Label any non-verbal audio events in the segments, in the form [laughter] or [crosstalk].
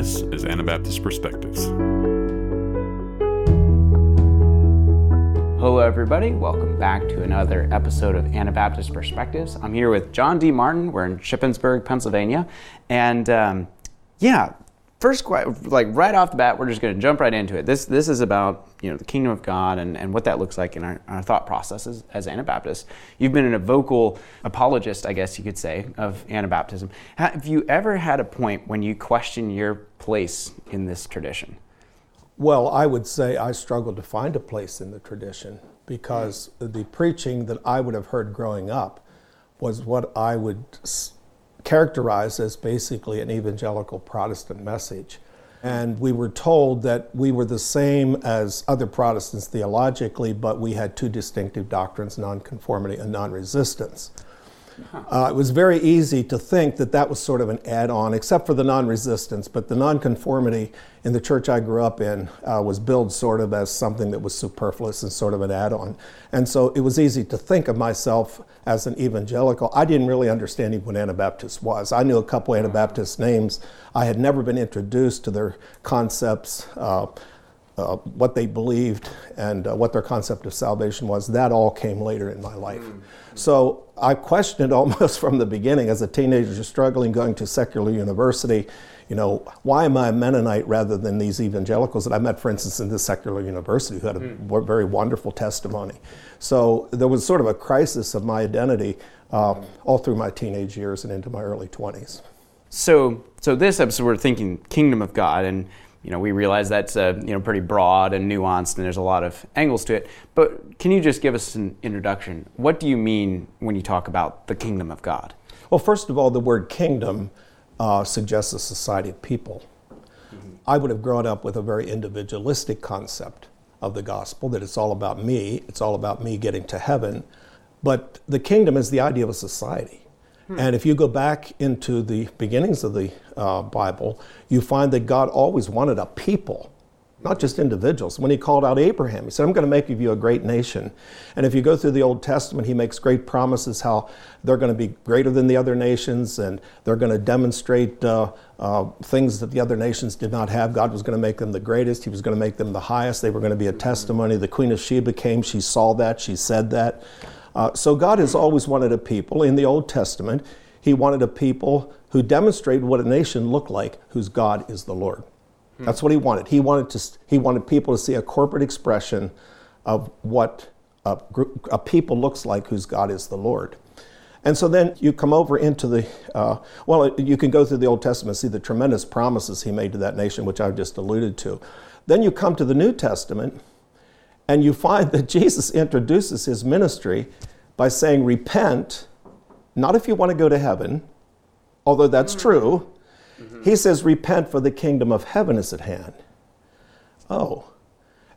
This is Anabaptist Perspectives. Hello, everybody. Welcome back to another episode of Anabaptist Perspectives. I'm here with John D. Martin. We're in Shippensburg, Pennsylvania. And um, yeah, first, like right off the bat, we're just going to jump right into it. This this is about you know the kingdom of God and, and what that looks like in our, our thought processes as Anabaptists. You've been a vocal apologist, I guess you could say, of Anabaptism. Have you ever had a point when you question your place in this tradition? Well, I would say I struggled to find a place in the tradition because the preaching that I would have heard growing up was what I would characterized as basically an evangelical Protestant message. And we were told that we were the same as other Protestants theologically, but we had two distinctive doctrines nonconformity and non resistance. Uh, it was very easy to think that that was sort of an add on, except for the non resistance. But the non-conformity in the church I grew up in uh, was billed sort of as something that was superfluous and sort of an add on. And so it was easy to think of myself as an evangelical. I didn't really understand even what Anabaptist was. I knew a couple Anabaptist names. I had never been introduced to their concepts. Uh, uh, what they believed and uh, what their concept of salvation was, that all came later in my life. Mm-hmm. So I questioned [laughs] almost from the beginning as a teenager struggling going to secular university, you know, why am I a Mennonite rather than these evangelicals that I met, for instance, in this secular university who had a mm. very wonderful testimony. So there was sort of a crisis of my identity uh, all through my teenage years and into my early 20s. So, so this episode we're thinking kingdom of God, and you know, we realize that's uh, you know pretty broad and nuanced, and there's a lot of angles to it. But can you just give us an introduction? What do you mean when you talk about the kingdom of God? Well, first of all, the word kingdom uh, suggests a society of people. Mm-hmm. I would have grown up with a very individualistic concept of the gospel that it's all about me, it's all about me getting to heaven. But the kingdom is the idea of a society. Hmm. And if you go back into the beginnings of the uh, Bible, you find that God always wanted a people, not just individuals. When he called out Abraham, he said, I'm going to make of you a great nation. And if you go through the Old Testament, he makes great promises how they're going to be greater than the other nations and they're going to demonstrate uh, uh, things that the other nations did not have. God was going to make them the greatest, he was going to make them the highest. They were going to be a testimony. The Queen of Sheba came, she saw that, she said that. Uh, so God has always wanted a people. In the Old Testament, He wanted a people who demonstrated what a nation looked like, whose God is the Lord. Hmm. That's what He wanted. He wanted to. He wanted people to see a corporate expression of what a, group, a people looks like, whose God is the Lord. And so then you come over into the, uh, well, you can go through the Old Testament, see the tremendous promises he made to that nation, which I've just alluded to. Then you come to the New Testament, and you find that [laughs] Jesus introduces his ministry by saying, Repent, not if you want to go to heaven, although that's mm-hmm. true. Mm-hmm. He says, Repent, for the kingdom of heaven is at hand. Oh.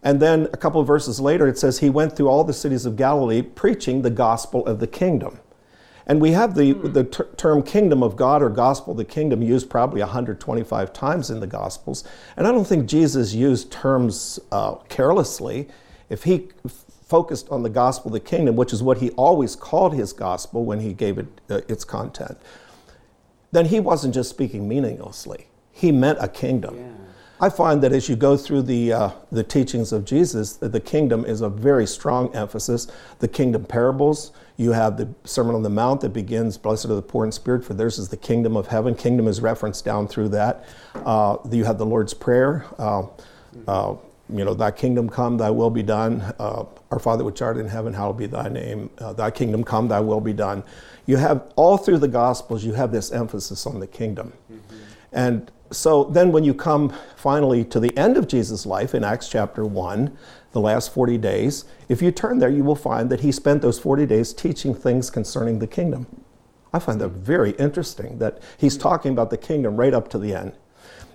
And then a couple of verses later, it says, He went through all the cities of Galilee preaching the gospel of the kingdom. And we have the, mm. the ter- term kingdom of God or gospel of the kingdom used probably 125 times in the Gospels. And I don't think Jesus used terms uh, carelessly if he focused on the gospel of the kingdom, which is what he always called his gospel when he gave it uh, its content, then he wasn't just speaking meaninglessly. He meant a kingdom. Yeah. I find that as you go through the, uh, the teachings of Jesus, that the kingdom is a very strong emphasis. The kingdom parables, you have the Sermon on the Mount that begins, Blessed are the poor in spirit, for theirs is the kingdom of heaven. Kingdom is referenced down through that. Uh, you have the Lord's Prayer. Uh, uh you know, thy kingdom come, thy will be done. Uh, our Father which art in heaven, hallowed be thy name. Uh, thy kingdom come, thy will be done. You have all through the Gospels, you have this emphasis on the kingdom. Mm-hmm. And so then when you come finally to the end of Jesus' life in Acts chapter 1, the last 40 days, if you turn there, you will find that he spent those 40 days teaching things concerning the kingdom. I find that very interesting that he's talking about the kingdom right up to the end.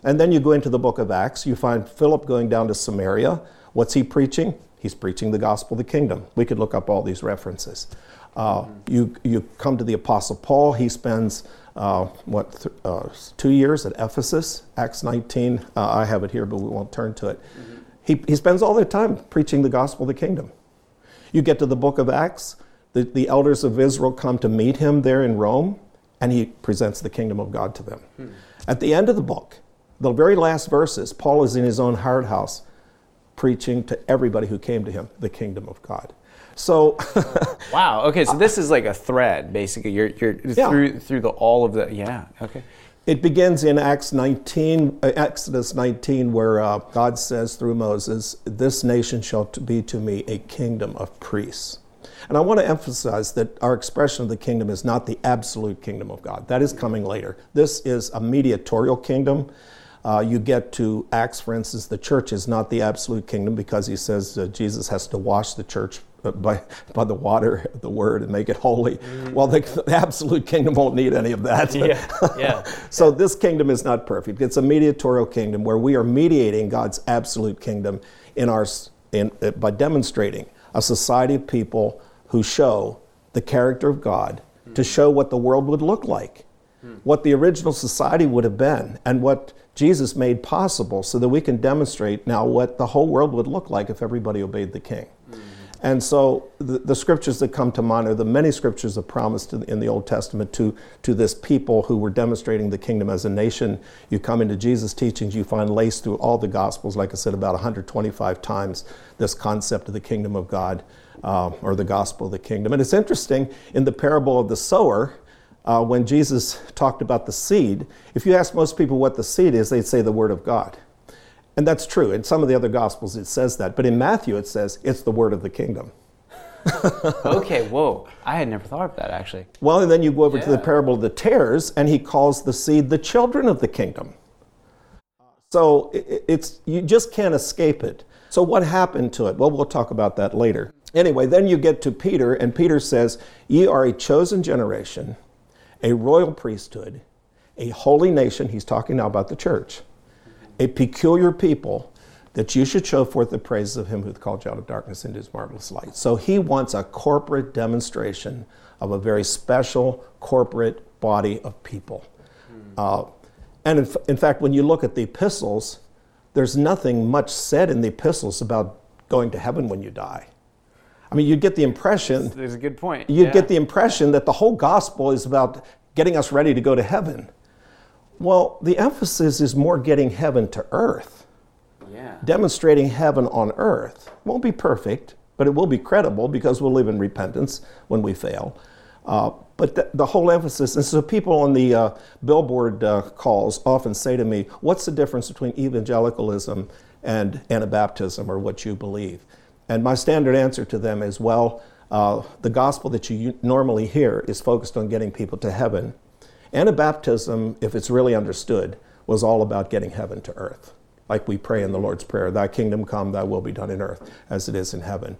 And then you go into the book of Acts, you find Philip going down to Samaria. What's he preaching? He's preaching the gospel of the kingdom. We could look up all these references. Uh, you, you come to the Apostle Paul, he spends, uh, what, th- uh, two years at Ephesus, Acts 19. Uh, I have it here, but we won't turn to it. Mm-hmm. He, he spends all their time preaching the gospel of the kingdom. You get to the book of Acts, the, the elders of Israel come to meet him there in Rome, and he presents the kingdom of God to them. Hmm. At the end of the book, the very last verses, Paul is in his own hard house preaching to everybody who came to him the kingdom of God. So, [laughs] wow. Okay, so this is like a thread, basically. You're, you're Yeah. through through the all of the yeah. Okay. It begins in Acts 19, uh, Exodus 19, where uh, God says through Moses, This nation shall be to me a kingdom of priests. And I want to emphasize that our expression of the kingdom is not the absolute kingdom of God. That is coming later. This is a mediatorial kingdom. Uh, you get to Acts, for instance, the church is not the absolute kingdom because he says uh, Jesus has to wash the church uh, by, [laughs] by the water of [laughs] the word and make it holy. Well, the, the absolute kingdom won't need any of that. yeah. [laughs] yeah. So this kingdom is not perfect. It's a mediatorial kingdom where we are mediating God's absolute kingdom in our in, uh, by demonstrating a society of people who show the character of God to show what the world would look like, what the original society would have been, and what Jesus made possible, so that we can demonstrate now what the whole world would look like if everybody obeyed the King. And so the, the scriptures that come to mind are the many scriptures that promise in, in the Old Testament to, to this people who were demonstrating the kingdom as a nation. You come into Jesus' teachings, you find laced through all the Gospels, like I said, about 125 times, this concept of the kingdom of God uh, or the gospel of the kingdom. And it's interesting in the parable of the sower, uh, when Jesus talked about the seed, if you ask most people what the seed is, they'd say the Word of God. And that's true. In some of the other Gospels, it says that. But in Matthew, it says it's the Word of the kingdom. [laughs] Okay. Whoa. I had never thought of that actually. Well, and then you go over to the parable of the tares, and he calls the seed the children of the kingdom. So it's you just can't escape it. So what happened to it? Well, we'll talk about that later. Anyway, then you get to Peter, and Peter says, "Ye are a chosen generation, a royal priesthood, a holy nation." He's talking now about the church, a peculiar people. That you should show forth the praises of him who called you out of darkness into his marvelous light. So he wants a corporate demonstration of a very special corporate body of people. Uh, and in, f- in fact, when you look at the epistles, there's nothing much said in the epistles about going to heaven when you die. I mean, you'd get the impression There's a good point. you Yeah. get the impression that the whole gospel is about getting us ready to go to heaven. Well, the emphasis is more getting heaven to earth, Yeah. demonstrating heaven on earth. Won't be perfect, but it will be credible because we'll live in repentance when we fail. Uh, but the, the whole emphasis, and so people on the uh, billboard uh, calls often say to me, What's the difference between evangelicalism and Anabaptism or what you believe? And my standard answer to them is, Well, uh, the gospel that you normally hear is focused on getting people to heaven. Anabaptism, if it's really understood, was all about getting heaven to earth. Like we pray in the Lord's Prayer, Thy kingdom come, Thy will be done in earth as it is in heaven.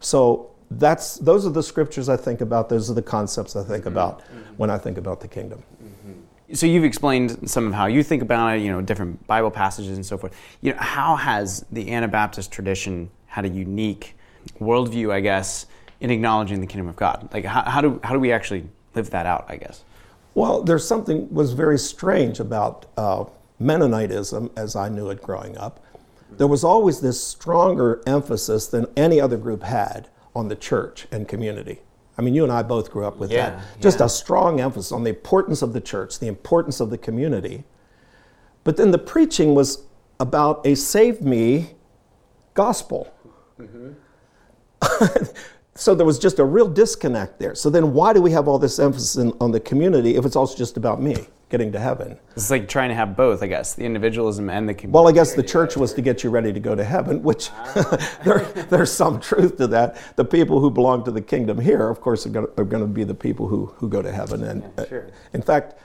So that's those are the scriptures I think about. Those are the concepts I think mm-hmm. about mm-hmm. when I think about the kingdom. Mm-hmm. so you've explained some of how you think about it, you know, different Bible passages and so forth. You know, how has the Anabaptist tradition had a unique worldview, I guess, in acknowledging the kingdom of God? Like, how, how do how do we actually live that out? I guess. Well, there's something was very strange about uh, Mennonitism as I knew it growing up. There was always this stronger emphasis than any other group had on the church and community. I mean, you and I both grew up with Yeah, that. Just yeah. a strong emphasis on the importance of the church, the importance of the community. But then the preaching was about a save me gospel. [laughs] so there was just a real disconnect there. So then why do we have all this emphasis in, on the community if it's also just about me getting to heaven? It's like trying to have both, I guess, the individualism and the community. Well, I guess the church was to get you ready to go to heaven, which [laughs] there, there's some truth to that. The people who belong to the kingdom here, of course, are going to, be the people who, who go to heaven. And uh, sure. in fact,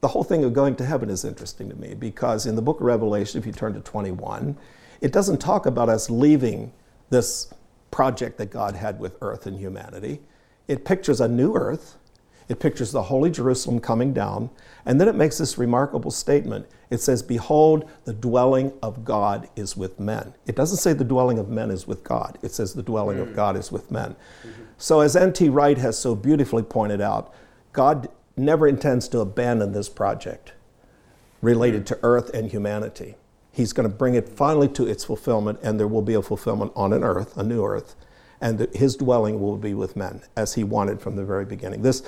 the whole thing of going to heaven is interesting to me because in the book of Revelation, if you turn to 21, it doesn't talk about us leaving this project that God had with earth and humanity. It pictures a new earth, it pictures the holy Jerusalem coming down, and then it makes this remarkable statement. It says, Behold, the dwelling of God is with men. It doesn't say the dwelling of men is with God, it says the dwelling of hmm. God is with men. Mm-hmm. So, as N.T. Wright has so beautifully pointed out, God never intends to abandon this project related hmm. to earth and humanity. He's going to bring it finally to its fulfillment, and there will be a fulfillment on an earth, a new earth, and that his dwelling will be with men, as he wanted from the very beginning. This,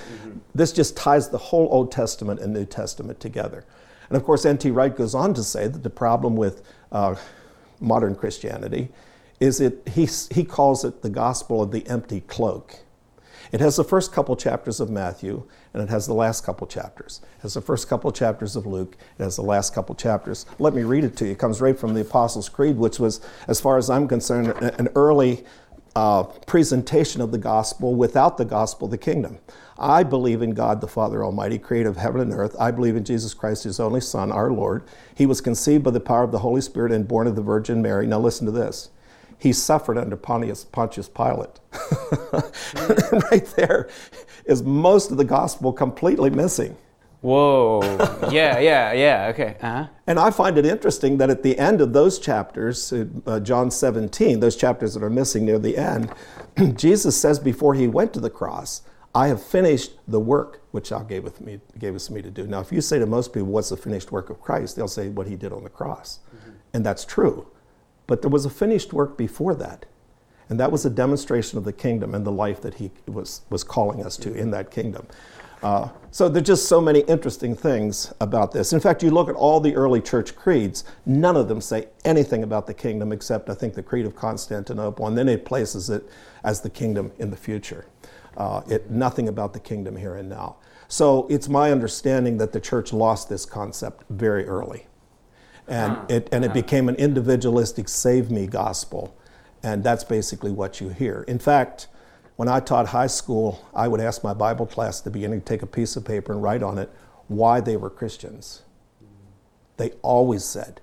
this just ties the whole Old Testament and New Testament together. And of course, N.T. Wright goes on to say that the problem with uh, modern Christianity is it, he, he calls it the gospel of the empty cloak. It has the first couple chapters of Matthew, and it has the last couple chapters. It has the first couple chapters of Luke, it has the last couple chapters. Let me read it to you. It comes right from the Apostles' Creed, which was, as far as I'm concerned, an early uh, presentation of the gospel without the gospel the kingdom. I believe in God the Father Almighty, creator of heaven and earth. I believe in Jesus Christ, his only Son, our Lord. He was conceived by the power of the Holy Spirit and born of the Virgin Mary. Now listen to this he suffered under Pontius, Pontius Pilate. [laughs] right there is most of the gospel completely missing. Whoa. Yeah, yeah, yeah. Okay. Uh-huh. And I find it interesting that at the end of those chapters, uh, John 17, those chapters that are missing near the end, [clears throat] Jesus says before he went to the cross, I have finished the work which thou gavest me, gavest me to do. Now, if you say to most people, what's the finished work of Christ? They'll say what he did on the cross. Mm-hmm. And that's true. But there was a finished work before that. And that was a demonstration of the kingdom and the life that he was, was calling us to in that kingdom. Uh, so there's just so many interesting things about this. In fact, you look at all the early church creeds, none of them say anything about the kingdom except, I think, the Creed of Constantinople, and then it places it as the kingdom in the future. Uh, it, nothing about the kingdom here and now. So it's my understanding that the church lost this concept very early and it and it became an individualistic save me gospel. And that's basically what you hear. In fact when i taught high school i would ask my bible class at the beginning to take a piece of paper and write on it why they were christians. They always said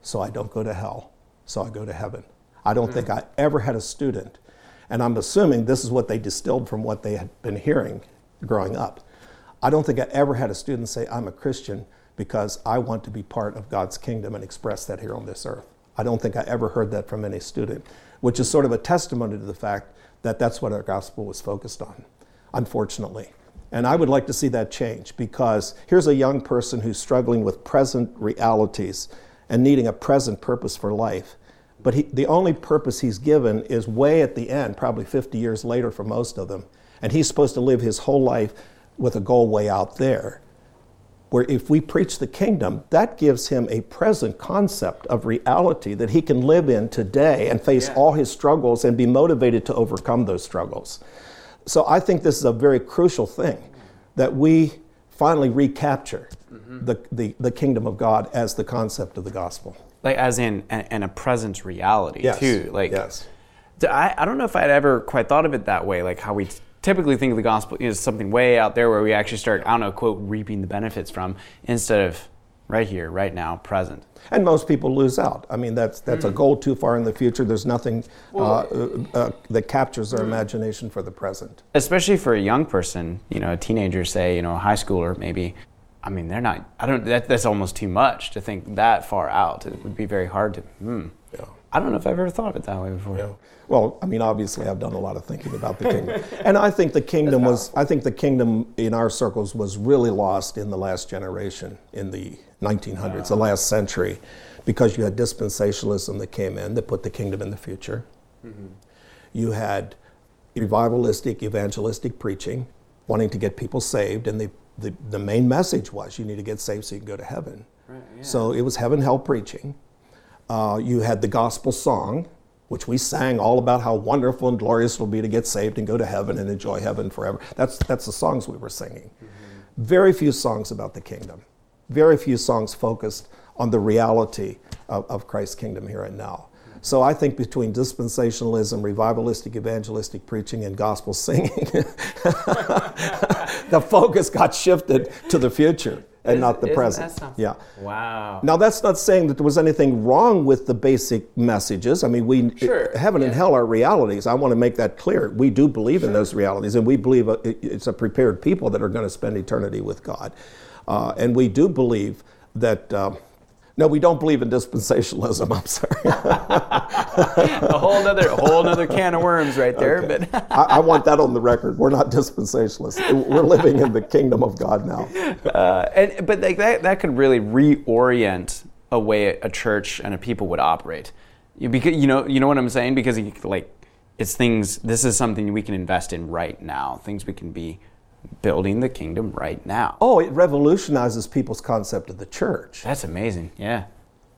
so i don't go to hell so i go to heaven. I don't think hmm. i ever had a student. And i'm assuming this is what they distilled from what they had been hearing growing up. I don't think i ever had a student say i'm a christian because I want to be part of God's kingdom and express that here on this earth. I don't think I ever heard that from any student, which is sort of a testimony to the fact that that's what our gospel was focused on, unfortunately. And I would like to see that change because here's a young person who's struggling with present realities and needing a present purpose for life. But he, the only purpose he's given is way at the end, probably 50 years later for most of them. And he's supposed to live his whole life with a goal way out there where if we preach the kingdom, that gives him a present concept of reality that he can live in today and face yeah. all his struggles and be motivated to overcome those struggles. So I think this is a very crucial thing that we finally recapture mm-hmm. the, the, the kingdom of God as the concept of the gospel. Like as in and a present reality yes. too. Like yes. I, I don't know if I'd ever quite thought of it that way, like how we typically think of the gospel as something way out there where we actually start, I don't know, quote, reaping the benefits from instead of right here, right now, present. And most people lose out. I mean, that's that's mm. a goal too far in the future. There's nothing well, uh, uh, that captures their imagination for the present. Especially for a young person, you know, a teenager, say, you know, a high schooler, maybe. I mean, they're not. I don't. That, that's almost too much to think that far out. It would be very hard to. Hmm. I don't know if I've ever thought of it that way before. Yeah. Well, I mean, obviously, I've done a lot of thinking about the kingdom, [laughs] and I think the kingdom was. I think the kingdom in our circles was really lost in the last generation, in the 1900s, the last century, because you had dispensationalism that came in that put the kingdom in the future. Mm-hmm. You had revivalistic, evangelistic preaching, wanting to get people saved, and the, the, the main message was you need to get saved so you can go to heaven. Right, yeah. So it was heaven hell preaching. Uh, you had the gospel song, which we sang all about how wonderful and glorious it will be to get saved and go to heaven and enjoy heaven forever. That's, that's the songs we were singing. Mm-hmm. Very few songs about the kingdom. Very few songs focused on the reality of, of Christ's kingdom here and now. So I think between dispensationalism, revivalistic, evangelistic preaching, and gospel singing, [laughs] [laughs] the focus got shifted to the future and not the present. Yeah. Wow. Now that's not saying that there was anything wrong with the basic messages. I mean, we sure. heaven yeah. and hell are realities. I want to make that clear. We do believe sure. in those realities, and we believe it's a prepared people that are going to spend eternity with God, uh, and we do believe that. Uh, no, we don't believe in dispensationalism. I'm sorry. a whole other, whole other can of worms right there. Okay. But [laughs] I, I, want that on the record. We're not dispensationalists. We're living in the kingdom of God now. Uh, and but like that, that could really reorient a way a church and a people would operate. You, because you know, you know what I'm saying? Because like it's things. This is something we can invest in right now. Things we can be building the kingdom right now. Oh, it revolutionizes people's concept of the church. That's amazing. Yeah.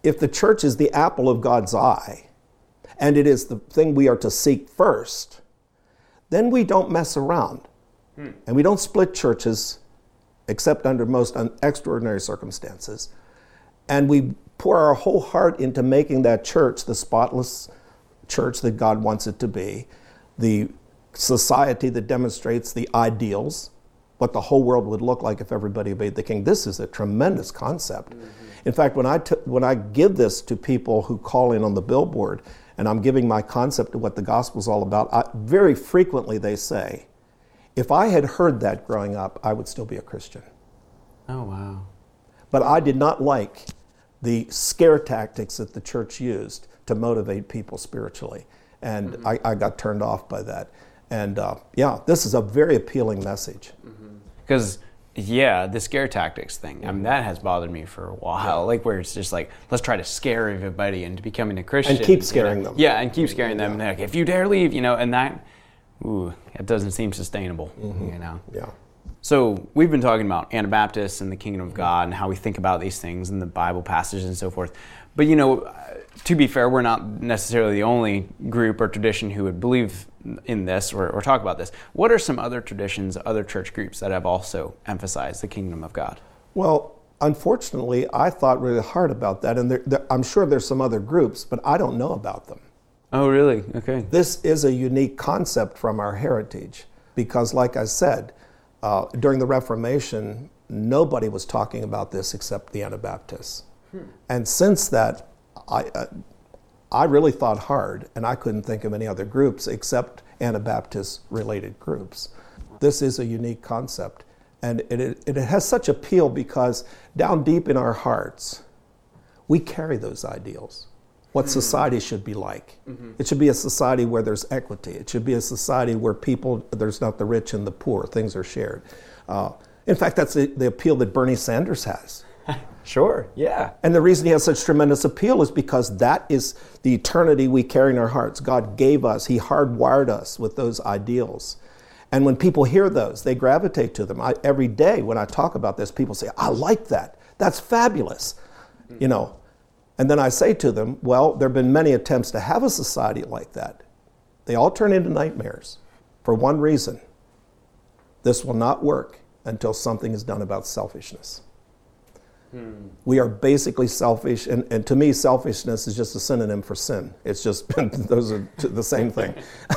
If the church is the apple of God's eye, and it is the thing we are to seek first, then we don't mess around. Hmm. And we don't split churches except under most un- extraordinary circumstances. And we pour our whole heart into making that church the spotless church that God wants it to be, the society that demonstrates the ideals, what the whole world would look like if everybody obeyed the king. This is a tremendous concept. In fact, when I, t- when I give this to people who call in on the billboard, and I'm giving my concept of what the gospel is all about, I, very frequently they say, if I had heard that growing up, I would still be a Christian. Oh, wow. But I did not like the scare tactics that the church used to motivate people spiritually. And I, I got turned off by that. And uh, yeah, this is a very appealing message. Because, yeah, the scare tactics thing, I mean, mm-hmm. that has bothered me for a while. Like, where it's just like, let's try to scare everybody into becoming a Christian. And keep you know? scaring them. Yeah, and keep scaring them. And like, if you dare leave, you know, and that, ooh, it doesn't seem sustainable, you mm-hmm. know? Yeah. So we've been talking about Anabaptists and the kingdom of mm-hmm. God and how we think about these things and the Bible passages and so forth. But you know, to be fair, we're not necessarily the only group or tradition who would believe in this or, or talk about this. What are some other traditions, other church groups that have also emphasized the kingdom of God? Well, unfortunately, I thought really hard about that. And there, there, I'm sure there's some other groups, but I don't know about them. Oh, really? Okay. This is a unique concept from our heritage because, like I said, uh, during the Reformation, nobody was talking about this except the Anabaptists. And since that, I, uh, I really thought hard, and I couldn't think of any other groups except Anabaptist related groups. This is a unique concept, and it, it, it has such appeal because down deep in our hearts, we carry those ideals. What society should be like. It should be a society where there's equity. It should be a society where people, there's not the rich and the poor, things are shared. Uh, in fact, that's the, the appeal that Bernie Sanders has. [laughs] Sure. Yeah. And the reason he has such tremendous appeal is because that is the eternity we carry in our hearts. God gave us, He hardwired us with those ideals. And when people hear those, they gravitate to them. I, every day when I talk about this, people say, I like that. That's fabulous. You know, and then I say to them, well, there have been many attempts to have a society like that. They all turn into nightmares for one reason this will not work until something is done about selfishness. We are basically selfish, and, and to me, selfishness is just a synonym for sin. It's just [laughs] those are the same thing.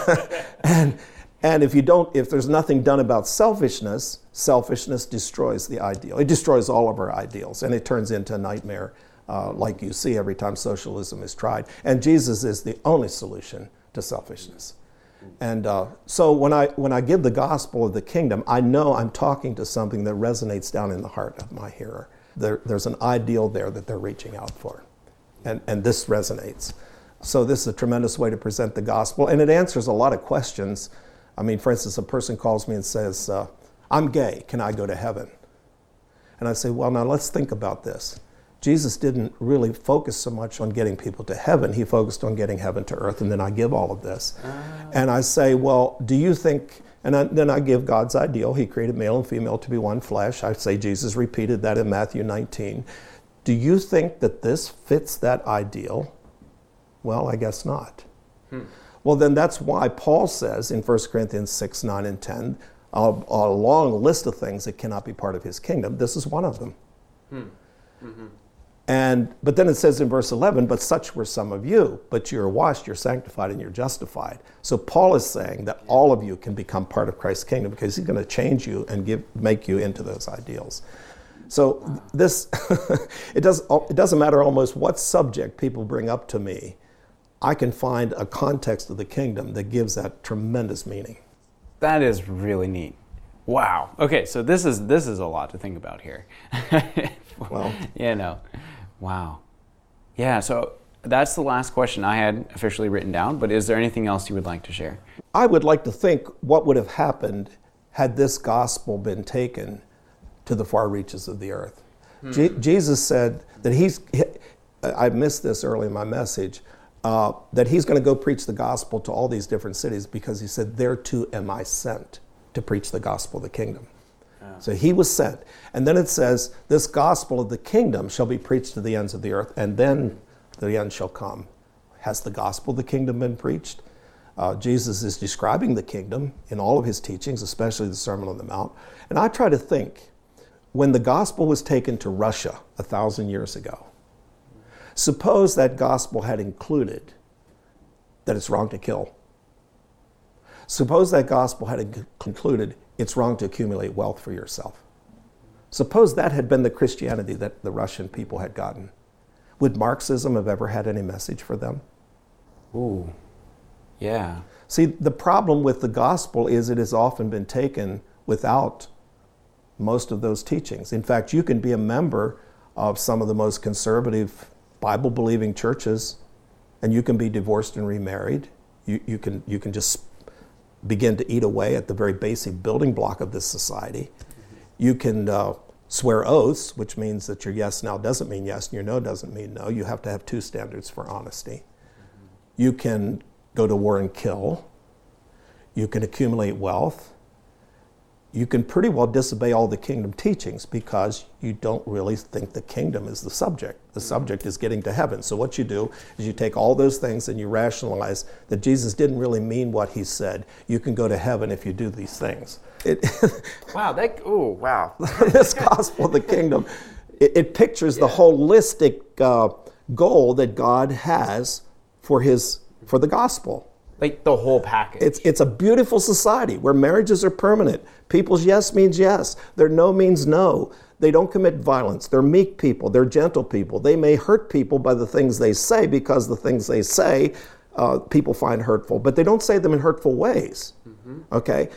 [laughs] and and if you don't, if there's nothing done about selfishness, selfishness destroys the ideal. It destroys all of our ideals, and it turns into a nightmare, uh, like you see every time socialism is tried. And Jesus is the only solution to selfishness. And uh, so when I when I give the gospel of the kingdom, I know I'm talking to something that resonates down in the heart of my hearer. There, there's an ideal there that they're reaching out for, and and this resonates. So this is a tremendous way to present the gospel, and it answers a lot of questions. I mean, for instance, a person calls me and says, uh, "I'm gay. Can I go to heaven?" And I say, "Well, now let's think about this." Jesus didn't really focus so much on getting people to heaven. He focused on getting heaven to earth, and then I give all of this. And I say, Well, do you think, and I, then I give God's ideal. He created male and female to be one flesh. I say Jesus repeated that in Matthew 19. Do you think that this fits that ideal? Well, I guess not. Hmm. Well, then that's why Paul says in 1 Corinthians 6, 9, and 10, a, a long list of things that cannot be part of his kingdom. This is one of them. Hmm. Mm-hmm. And but then it says in verse 11, but such were some of you, but you're washed, you're sanctified, and you're justified. So Paul is saying that all of you can become part of Christ's kingdom because he's going to change you and give make you into those ideals. So this [laughs] it does it doesn't matter almost what subject people bring up to me. I can find a context of the kingdom that gives that tremendous meaning. That is really neat. Wow. Okay, so this is this is a lot to think about here. [laughs] Well. you know, wow. Yeah. So that's the last question I had officially written down. But is there anything else you would like to share? I would like to think what would have happened had this gospel been taken to the far reaches of the earth. Je- Jesus said that he's, he- I missed this early in my message, uh, that he's going to go preach the gospel to all these different cities because he said, Thereto am I sent to preach the gospel of the kingdom. So he was sent. And then it says, This gospel of the kingdom shall be preached to the ends of the earth, and then the end shall come. Has the gospel of the kingdom been preached? Uh, Jesus is describing the kingdom in all of his teachings, especially the Sermon on the Mount. And I try to think when the gospel was taken to Russia a thousand years ago, suppose that gospel had included that it's wrong to kill. Suppose that gospel had concluded it's wrong to accumulate wealth for yourself. Suppose that had been the Christianity that the Russian people had gotten. Would Marxism have ever had any message for them? Ooh, yeah. See, the problem with the gospel is it has often been taken without most of those teachings. In fact, you can be a member of some of the most conservative Bible believing churches and you can be divorced and remarried. You, you, can, you can just begin to eat away at the very basic building block of this society. You can uh, swear oaths, which means that your yes now doesn't mean yes and your no doesn't mean no. You have to have two standards for honesty. You can go to war and kill. You can accumulate wealth you can pretty well disobey all the kingdom teachings because you don't really think the kingdom is the subject. The subject is getting to heaven. So, what you do is you take all those things and you rationalize that Jesus didn't really mean what he said. You can go to heaven if you do these things. It, [laughs] wow, that, oh, wow. [laughs] this gospel of the kingdom, it, it pictures yeah. the holistic uh, goal that God has for, his, for the gospel. Like the whole package. It's, it's a beautiful society where marriages are permanent. People's yes means yes, their no means no. They don't commit violence. They're meek people. They're gentle people. They may hurt people by the things they say because the things they say uh, people find hurtful, but they don't say them in hurtful ways. Mm-hmm. Okay?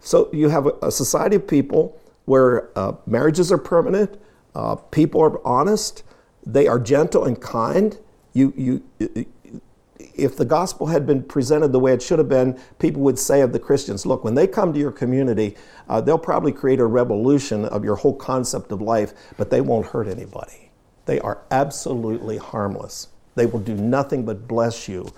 So you have a, a society of people where uh, marriages are permanent, uh, people are honest, they are gentle and kind. You, you, if the gospel had been presented the way it should have been, people would say of the Christians, look, when they come to your community, uh, they'll probably create a revolution of your whole concept of life, but they won't hurt anybody. They are absolutely harmless. They will do nothing but bless you.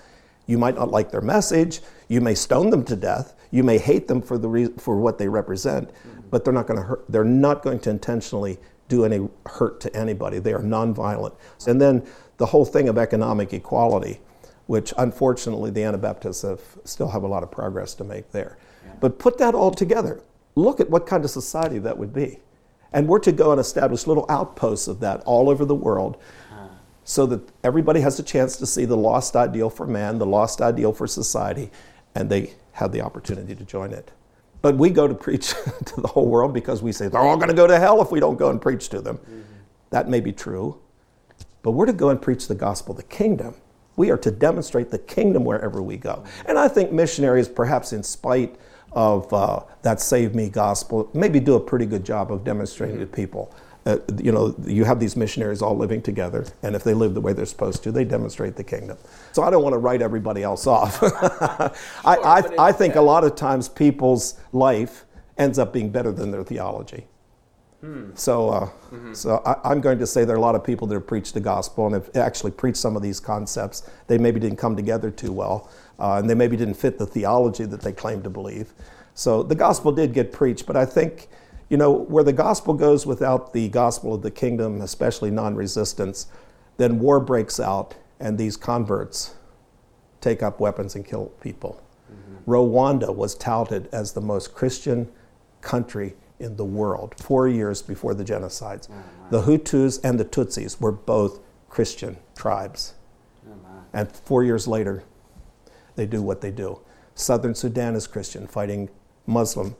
You might not like their message. You may stone them to death. You may hate them for, the re- for what they represent, but they're not to hurt. They're not going to intentionally do any hurt to anybody. They are nonviolent. And then the whole thing of economic equality which unfortunately the Anabaptists have, still have a lot of progress to make there. Yeah. But put that all together. Look at what kind of society that would be. And we're to go and establish little outposts of that all over the world so that everybody has a chance to see the lost ideal for man, the lost ideal for society, and they have the opportunity to join it. But we go to preach [laughs] to the whole world because we say they're all going to go to hell if we don't go and preach to them. Mm-hmm. That may be true. But we're to go and preach the gospel the kingdom we are to demonstrate the kingdom wherever we go. And I think missionaries, perhaps in spite of uh, that save me gospel, maybe do a pretty good job of demonstrating to people. Uh, you know, you have these missionaries all living together, and if they live the way they're supposed to, they demonstrate the kingdom. So I don't want to write everybody else off. [laughs] I, I, I think a lot of times people's life ends up being better than their theology. Hmm. So, uh, mm-hmm. so I, am going to say there are a lot of people that have preached the gospel and have actually preached some of these concepts. They maybe didn't come together too well, uh, and they maybe didn't fit the theology that they claim to believe. So the gospel did get preached, but I think, you know, where the gospel goes without the gospel of the kingdom, especially non-resistance, then war breaks out, and these converts take up weapons and kill people. Mm-hmm. Rwanda was touted as the most Christian country in the world, four years before the genocides. Oh, the Hutus and the Tutsis were both Christian tribes. Oh, and four years later, they do what they do. Southern Sudan is Christian, fighting Muslim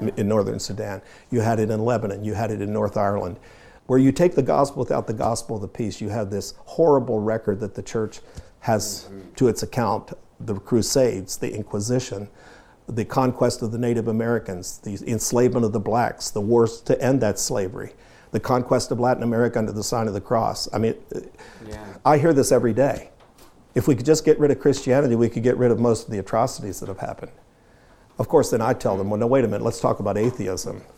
yeah. in northern Sudan. You had it in Lebanon, you had it in North Ireland. Where you take the gospel without the gospel of the peace, you have this horrible record that the church has mm-hmm. to its account the Crusades, the Inquisition, the conquest of the Native Americans, the enslavement of the blacks, the wars to end that slavery, the conquest of Latin America under the sign of the cross. I mean, yeah. I hear this every day. If we could just get rid of Christianity, we could get rid of most of the atrocities that have happened. Of course, then I tell them, well, no, wait a minute, let's talk about atheism. [laughs]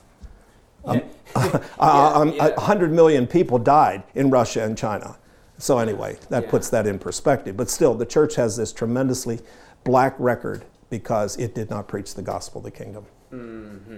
[laughs] Um, yeah. um, yeah, 100 million people died in Russia and China. So, anyway, that puts that in perspective. But still, the church has this tremendously black record because it did not preach the gospel of the kingdom.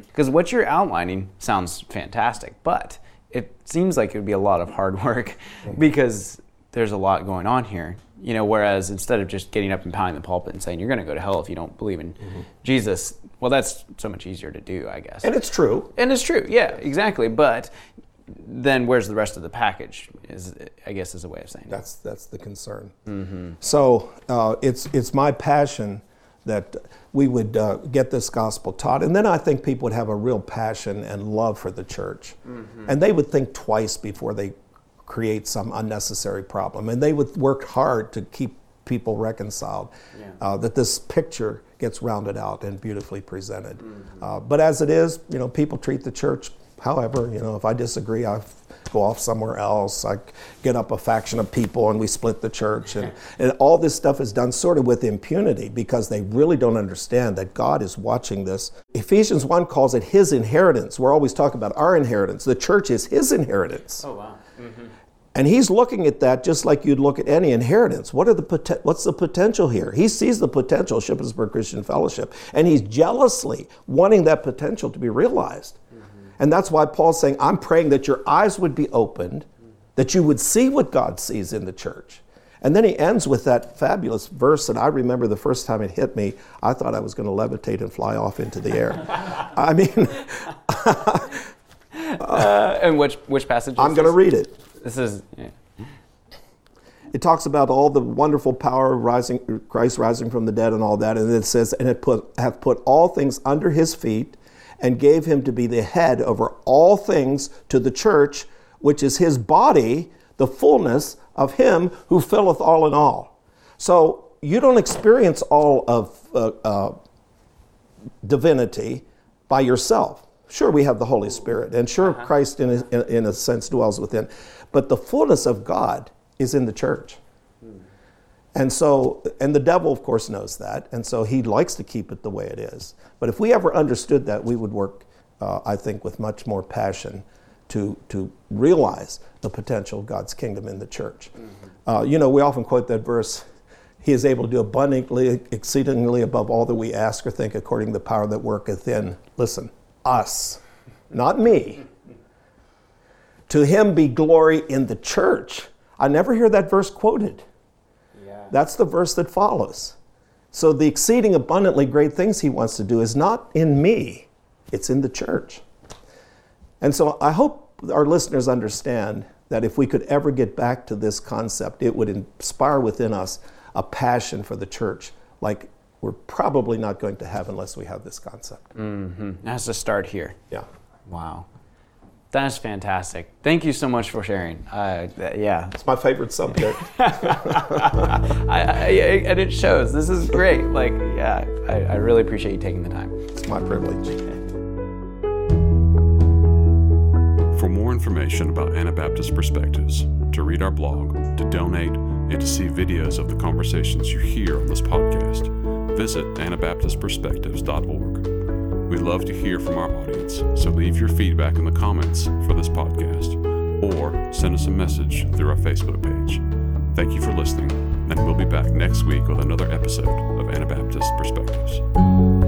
Because what you're outlining sounds fantastic, but it seems like it would be a lot of hard [laughs] work because there's a lot going on here. You know, whereas instead of just getting up and pounding the pulpit and saying you're going to go to hell if you don't believe in Jesus, well, that's so much easier to do, I guess. And it's true. And it's true, yeah, exactly. But then where's the rest of the package? Is I guess is a way of saying it. That's that's the concern. So uh, it's it's my passion that we would uh, get this gospel taught, and then I think people would have a real passion and love for the church, and they would think twice before they create some unnecessary problem, and they would work hard to keep people reconciled. Uh, that this picture gets rounded out and beautifully presented. Uh, but as it is, you know, people treat the church However, you know, if I disagree, I go off somewhere else. I get up a faction of people and we split the church. And, [laughs] and all this stuff is done sort of with impunity because they really don't understand that God is watching this. Ephesians 1 calls it his inheritance. We're always talking about our inheritance. The church is his inheritance. Oh wow. Mm-hmm. And he's looking at that just like you'd look at any inheritance. What are the what's the potential here? He sees the potential, Shippensburg Christian Fellowship, and he's jealously wanting that potential to be realized. And that's why Paul's saying, I'm praying that your eyes would be opened, that you would see what God sees in the church. And then he ends with that fabulous verse that I remember the first time it hit me, I thought I was going to levitate and fly off into the air. [laughs] I mean, Uh, and which which passage? I'm going to read it. This is yeah. It talks about all the wonderful power of rising, Christ rising from the dead and all that. And it says, and it put, hath put all things under his feet and gave him to be the head over all things to the church, which is his body, the fullness of him who filleth all in all. So you don't experience all of uh, uh, divinity by yourself. Sure, we have the Holy Spirit, and sure, Christ, in a, in a sense, dwells within. But the fullness of God is in the church. And so, and the devil, of course, knows that. And so he likes to keep it the way it is. But if we ever understood that, we would work, uh, I think, with much more passion to, to realize the potential of God's kingdom in the church. Uh, you know, we often quote that verse He is able to do abundantly, exceedingly above all that we ask or think, according to the power that worketh in, listen, us, not me. To him be glory in the church. I never hear that verse quoted. That's the verse that follows. So the exceeding abundantly great things he wants to do is not in me, it's in the church. And so I hope our listeners understand that if we could ever get back to this concept, it would inspire within us a passion for the church like we're probably not going to have unless we have this concept. Mm-hmm. It has to start here. Yeah. Wow. That's fantastic. Thank you so much for sharing. Uh, th- yeah, It's my favorite subject. [laughs] I, I, and it shows. This is great. Like, yeah, I, I really appreciate you taking the time. it's my privilege. For more information about Anabaptist Perspectives, to read our blog, to donate, and to see videos of the conversations you hear on this podcast, visit AnabaptistPerspectives.org. We love to hear from our audience, so leave your feedback in the comments for this podcast or send us a message through our Facebook page. Thank you for listening, and we'll be back next week with another episode of Anabaptist Perspectives.